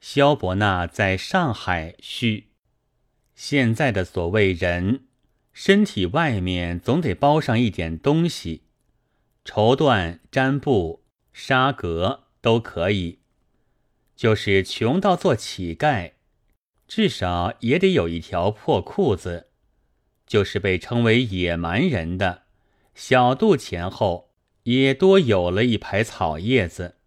萧伯纳在上海续，现在的所谓人，身体外面总得包上一点东西，绸缎、毡布、纱革都可以。就是穷到做乞丐，至少也得有一条破裤子。就是被称为野蛮人的，小肚前后也多有了一排草叶子。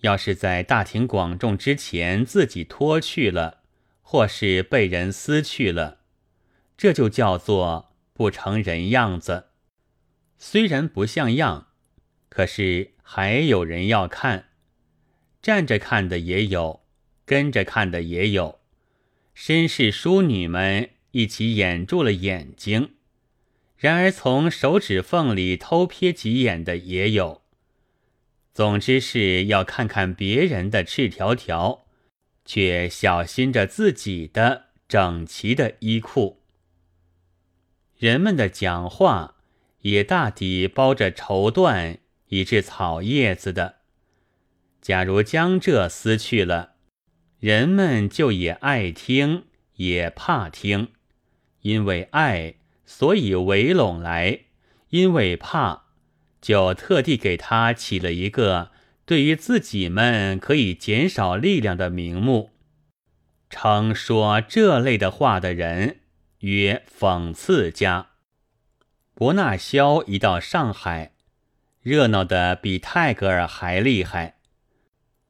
要是在大庭广众之前自己脱去了，或是被人撕去了，这就叫做不成人样子。虽然不像样，可是还有人要看，站着看的也有，跟着看的也有，绅士淑女们。一起掩住了眼睛，然而从手指缝里偷瞥几眼的也有。总之是要看看别人的赤条条，却小心着自己的整齐的衣裤。人们的讲话也大抵包着绸缎以至草叶子的。假如将这撕去了，人们就也爱听，也怕听。因为爱，所以围拢来；因为怕，就特地给他起了一个对于自己们可以减少力量的名目，称说这类的话的人曰讽刺家。伯纳肖一到上海，热闹的比泰戈尔还厉害，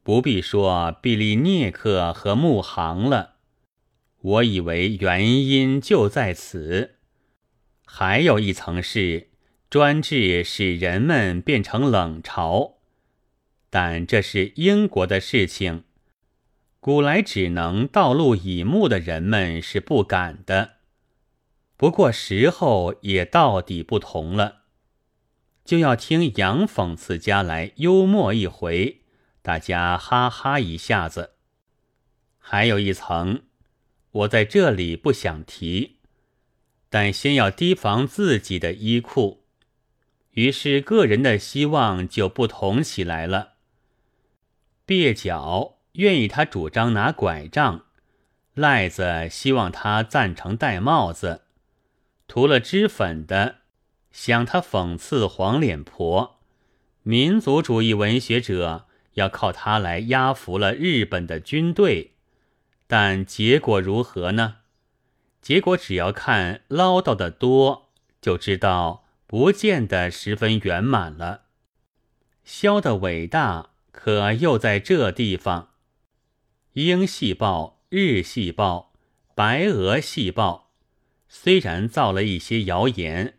不必说毕利涅克和穆行了。我以为原因就在此，还有一层是专制使人们变成冷嘲，但这是英国的事情，古来只能道路以目的人们是不敢的。不过时候也到底不同了，就要听洋讽刺家来幽默一回，大家哈哈一下子。还有一层。我在这里不想提，但先要提防自己的衣裤。于是个人的希望就不同起来了。蹩脚愿意他主张拿拐杖，赖子希望他赞成戴帽子，涂了脂粉的想他讽刺黄脸婆，民族主义文学者要靠他来压服了日本的军队。但结果如何呢？结果只要看唠叨的多，就知道不见得十分圆满了。萧的伟大可又在这地方：英细胞、日细胞、白俄细胞，虽然造了一些谣言，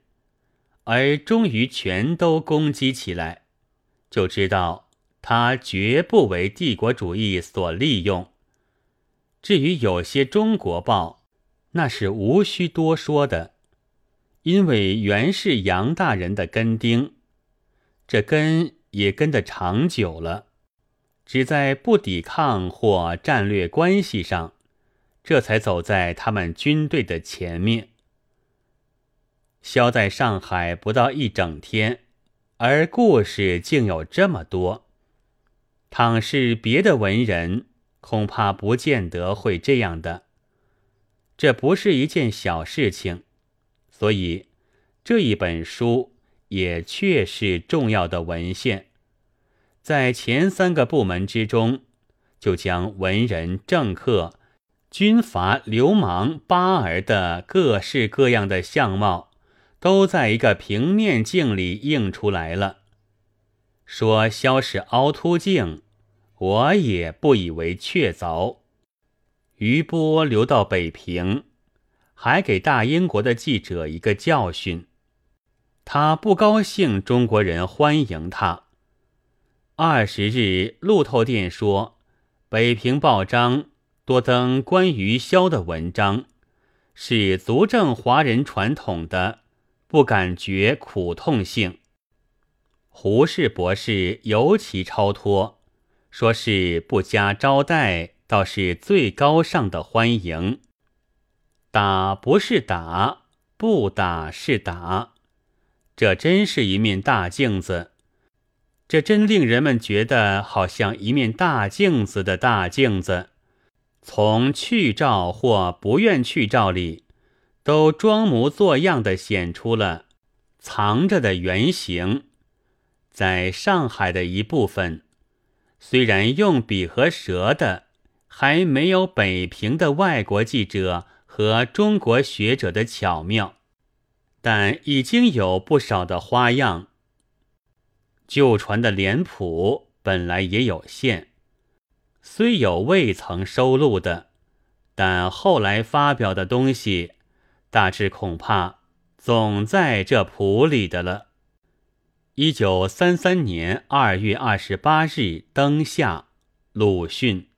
而终于全都攻击起来，就知道他绝不为帝国主义所利用。至于有些中国报，那是无需多说的，因为原是杨大人的根钉，这根也跟得长久了，只在不抵抗或战略关系上，这才走在他们军队的前面。萧在上海不到一整天，而故事竟有这么多，倘是别的文人。恐怕不见得会这样的，这不是一件小事情，所以这一本书也确是重要的文献。在前三个部门之中，就将文人、政客、军阀、流氓、巴儿的各式各样的相貌，都在一个平面镜里映出来了。说萧是凹凸镜。我也不以为确凿。余波流到北平，还给大英国的记者一个教训。他不高兴中国人欢迎他。二十日，路透电说，北平报章多登关于萧的文章，是足证华人传统的，不感觉苦痛性。胡适博士尤其超脱。说是不加招待，倒是最高尚的欢迎。打不是打，不打是打，这真是一面大镜子。这真令人们觉得好像一面大镜子的大镜子，从去照或不愿去照里，都装模作样的显出了藏着的原形。在上海的一部分，虽然用笔和舌的还没有北平的外国记者和中国学者的巧妙，但已经有不少的花样。旧传的脸谱本来也有限。虽有未曾收录的，但后来发表的东西，大致恐怕总在这谱里的了。一九三三年二月二十八日登下，鲁迅。